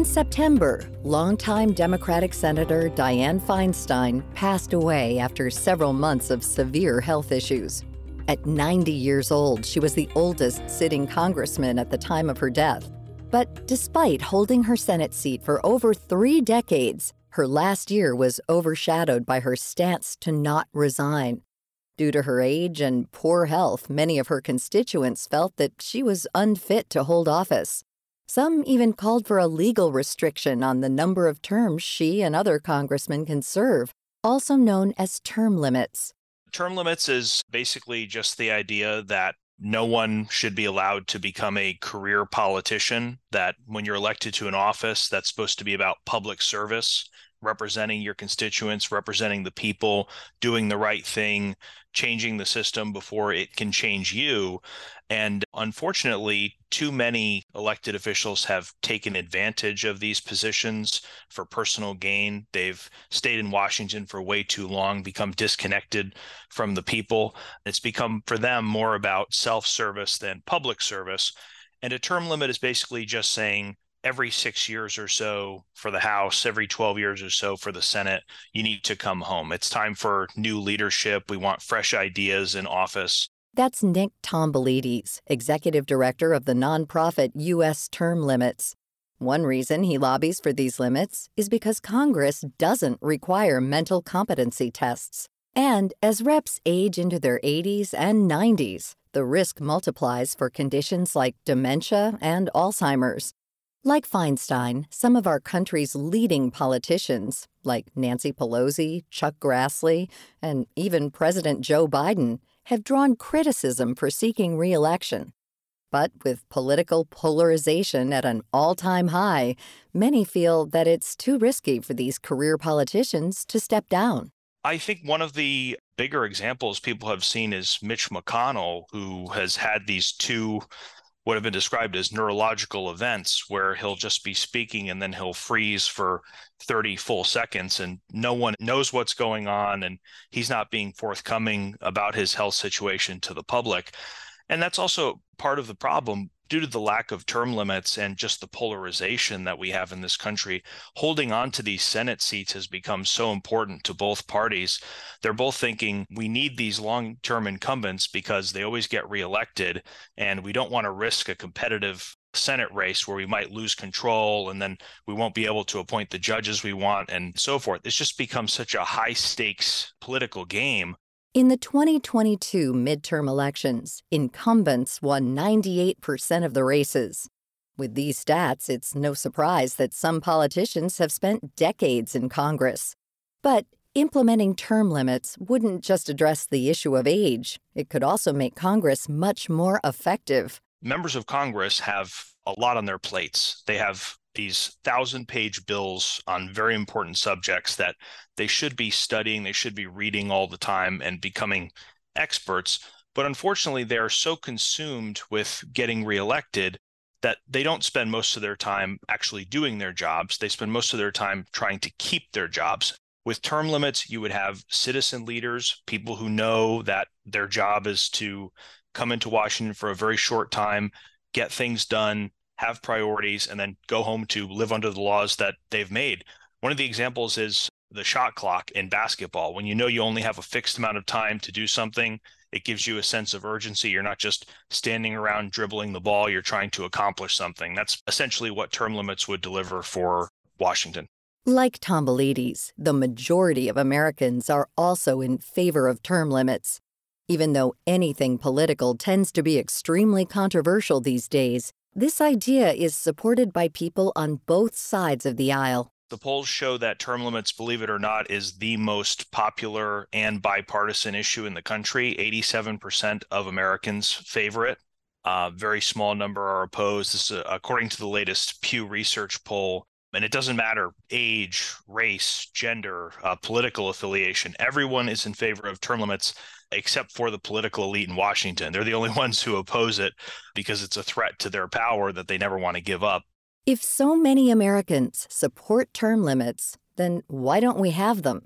In September, longtime Democratic Senator Dianne Feinstein passed away after several months of severe health issues. At 90 years old, she was the oldest sitting congressman at the time of her death. But despite holding her Senate seat for over three decades, her last year was overshadowed by her stance to not resign. Due to her age and poor health, many of her constituents felt that she was unfit to hold office. Some even called for a legal restriction on the number of terms she and other congressmen can serve, also known as term limits. Term limits is basically just the idea that no one should be allowed to become a career politician, that when you're elected to an office, that's supposed to be about public service representing your constituents, representing the people, doing the right thing, changing the system before it can change you. And unfortunately, too many elected officials have taken advantage of these positions for personal gain. They've stayed in Washington for way too long, become disconnected from the people. It's become for them more about self service than public service. And a term limit is basically just saying, every six years or so for the House, every 12 years or so for the Senate, you need to come home. It's time for new leadership. We want fresh ideas in office. That's Nick Tomboulides, executive director of the nonprofit U.S. Term Limits. One reason he lobbies for these limits is because Congress doesn't require mental competency tests. And as reps age into their 80s and 90s, the risk multiplies for conditions like dementia and Alzheimer's. Like Feinstein, some of our country's leading politicians, like Nancy Pelosi, Chuck Grassley, and even President Joe Biden, have drawn criticism for seeking re election. But with political polarization at an all time high, many feel that it's too risky for these career politicians to step down. I think one of the bigger examples people have seen is Mitch McConnell, who has had these two what have been described as neurological events where he'll just be speaking and then he'll freeze for 30 full seconds and no one knows what's going on and he's not being forthcoming about his health situation to the public and that's also part of the problem due to the lack of term limits and just the polarization that we have in this country, holding on to these Senate seats has become so important to both parties. They're both thinking we need these long term incumbents because they always get reelected, and we don't want to risk a competitive Senate race where we might lose control and then we won't be able to appoint the judges we want and so forth. It's just become such a high stakes political game in the 2022 midterm elections, incumbents won 98% of the races. With these stats, it's no surprise that some politicians have spent decades in Congress. But implementing term limits wouldn't just address the issue of age, it could also make Congress much more effective. Members of Congress have a lot on their plates. They have these thousand page bills on very important subjects that they should be studying, they should be reading all the time and becoming experts. But unfortunately, they are so consumed with getting reelected that they don't spend most of their time actually doing their jobs. They spend most of their time trying to keep their jobs. With term limits, you would have citizen leaders, people who know that their job is to come into Washington for a very short time, get things done, have priorities, and then go home to live under the laws that they've made. One of the examples is the shot clock in basketball. When you know you only have a fixed amount of time to do something, it gives you a sense of urgency. You're not just standing around dribbling the ball, you're trying to accomplish something. That's essentially what term limits would deliver for Washington. Like Tomboulides, the majority of Americans are also in favor of term limits. Even though anything political tends to be extremely controversial these days, this idea is supported by people on both sides of the aisle. The polls show that term limits, believe it or not, is the most popular and bipartisan issue in the country. 87% of Americans favor it. A very small number are opposed. This is according to the latest Pew Research poll. And it doesn't matter age, race, gender, uh, political affiliation. Everyone is in favor of term limits except for the political elite in Washington. They're the only ones who oppose it because it's a threat to their power that they never want to give up. If so many Americans support term limits, then why don't we have them?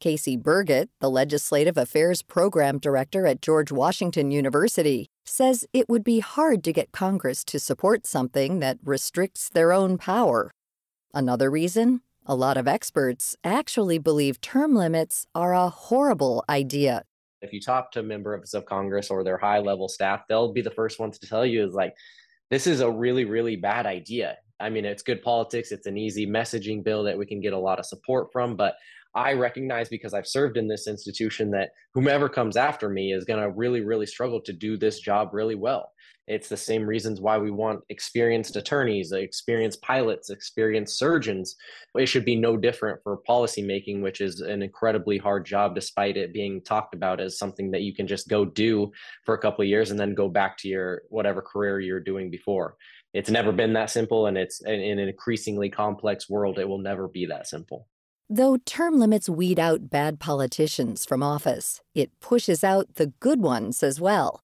Casey Burgat, the Legislative Affairs Program Director at George Washington University, says it would be hard to get Congress to support something that restricts their own power. Another reason? A lot of experts actually believe term limits are a horrible idea. If you talk to members of Congress or their high level staff, they'll be the first ones to tell you is like, this is a really, really bad idea. I mean, it's good politics. It's an easy messaging bill that we can get a lot of support from. But I recognize because I've served in this institution that whomever comes after me is going to really, really struggle to do this job really well. It's the same reasons why we want experienced attorneys, experienced pilots, experienced surgeons. It should be no different for policymaking, which is an incredibly hard job, despite it being talked about as something that you can just go do for a couple of years and then go back to your whatever career you're doing before. It's never been that simple, and it's in an increasingly complex world, it will never be that simple. Though term limits weed out bad politicians from office, it pushes out the good ones as well.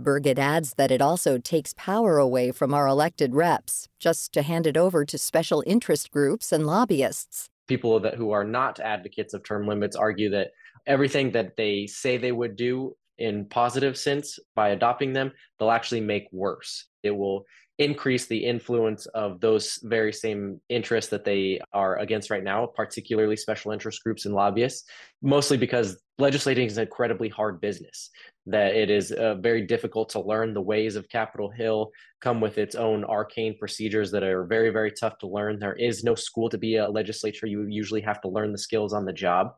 Burgat adds that it also takes power away from our elected reps, just to hand it over to special interest groups and lobbyists. People that who are not advocates of term limits argue that everything that they say they would do in positive sense by adopting them, they'll actually make worse. It will increase the influence of those very same interests that they are against right now, particularly special interest groups and lobbyists, mostly because legislating is an incredibly hard business, that it is uh, very difficult to learn. The ways of Capitol Hill come with its own arcane procedures that are very, very tough to learn. There is no school to be a legislature. You usually have to learn the skills on the job.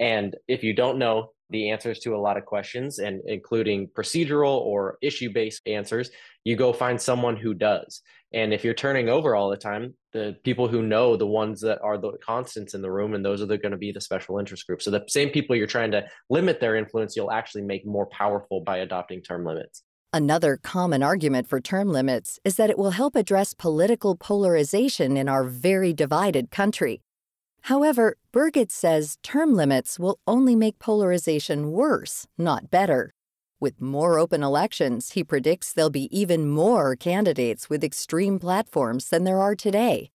And if you don't know the answers to a lot of questions and including procedural or issue based answers, you go find someone who does. And if you're turning over all the time, the people who know the ones that are the constants in the room, and those are going to be the special interest groups. So the same people you're trying to limit their influence, you'll actually make more powerful by adopting term limits. Another common argument for term limits is that it will help address political polarization in our very divided country. However, Burgat says term limits will only make polarization worse, not better. With more open elections, he predicts there'll be even more candidates with extreme platforms than there are today.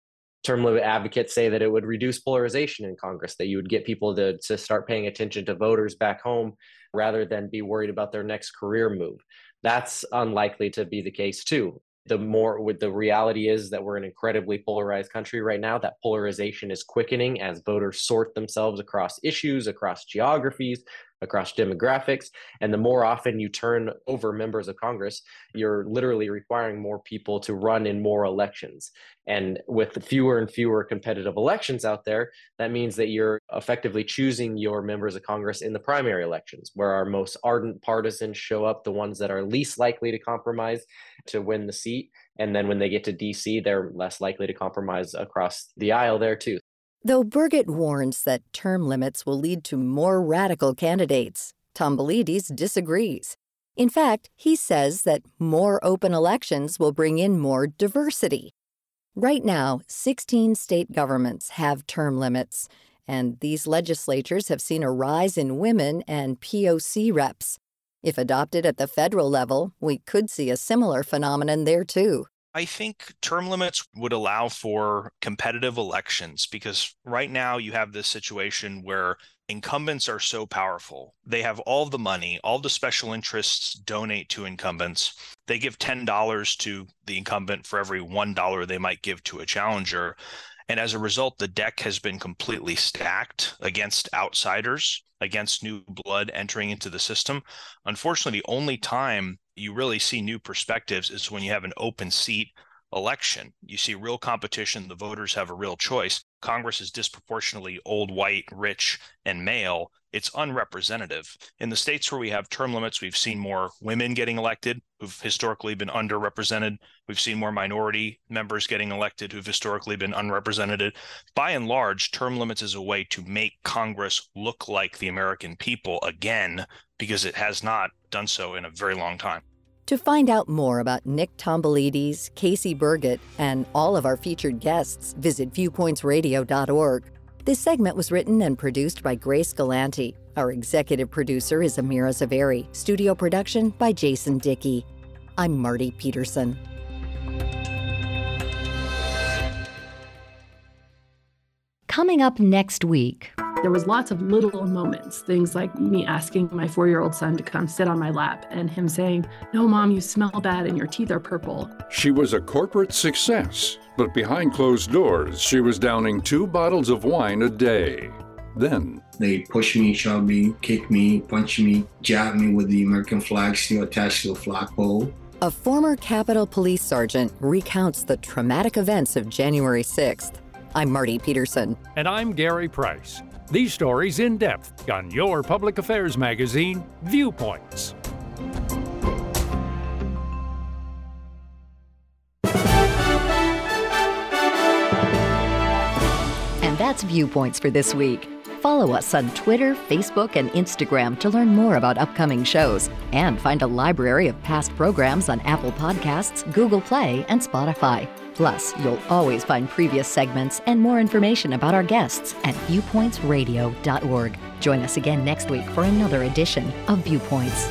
Term limit advocates say that it would reduce polarization in Congress, that you would get people to, to start paying attention to voters back home rather than be worried about their next career move. That's unlikely to be the case, too the more with the reality is that we're an incredibly polarized country right now that polarization is quickening as voters sort themselves across issues across geographies across demographics. And the more often you turn over members of Congress, you're literally requiring more people to run in more elections. And with fewer and fewer competitive elections out there, that means that you're effectively choosing your members of Congress in the primary elections, where our most ardent partisans show up, the ones that are least likely to compromise to win the seat. And then when they get to DC, they're less likely to compromise across the aisle there too. Though Burgat warns that term limits will lead to more radical candidates, Tomboulides disagrees. In fact, he says that more open elections will bring in more diversity. Right now, 16 state governments have term limits, and these legislatures have seen a rise in women and POC reps. If adopted at the federal level, we could see a similar phenomenon there too. I think term limits would allow for competitive elections because right now you have this situation where incumbents are so powerful. They have all the money, all the special interests donate to incumbents. They give $10 to the incumbent for every $1 they might give to a challenger. And as a result, the deck has been completely stacked against outsiders, against new blood entering into the system. Unfortunately, the only time you really see new perspectives is when you have an open seat election. You see real competition. The voters have a real choice. Congress is disproportionately old, white, rich, and male. It's unrepresentative. In the states where we have term limits, we've seen more women getting elected who've historically been underrepresented. We've seen more minority members getting elected who've historically been unrepresented. By and large, term limits is a way to make Congress look like the American people again, because it has not done so in a very long time. To find out more about Nick Tomboulides, Casey Burgat, and all of our featured guests, visit viewpointsradio.org. This segment was written and produced by Grace Galanti. Our executive producer is Amira Zaveri. Studio production by Jason Dickey. I'm Marty Peterson. Coming up next week. There was lots of little moments, things like me asking my four year old son to come sit on my lap and him saying, No, mom, you smell bad and your teeth are purple. She was a corporate success, but behind closed doors, she was downing two bottles of wine a day. Then they push me, shove me, kick me, punch me, jab me with the American flag still attached to a flagpole. A former Capitol Police sergeant recounts the traumatic events of January 6th. I'm Marty Peterson. And I'm Gary Price. These stories in depth on your public affairs magazine, Viewpoints. And that's Viewpoints for this week. Follow us on Twitter, Facebook, and Instagram to learn more about upcoming shows and find a library of past programs on Apple Podcasts, Google Play, and Spotify. Plus, you'll always find previous segments and more information about our guests at viewpointsradio.org. Join us again next week for another edition of Viewpoints.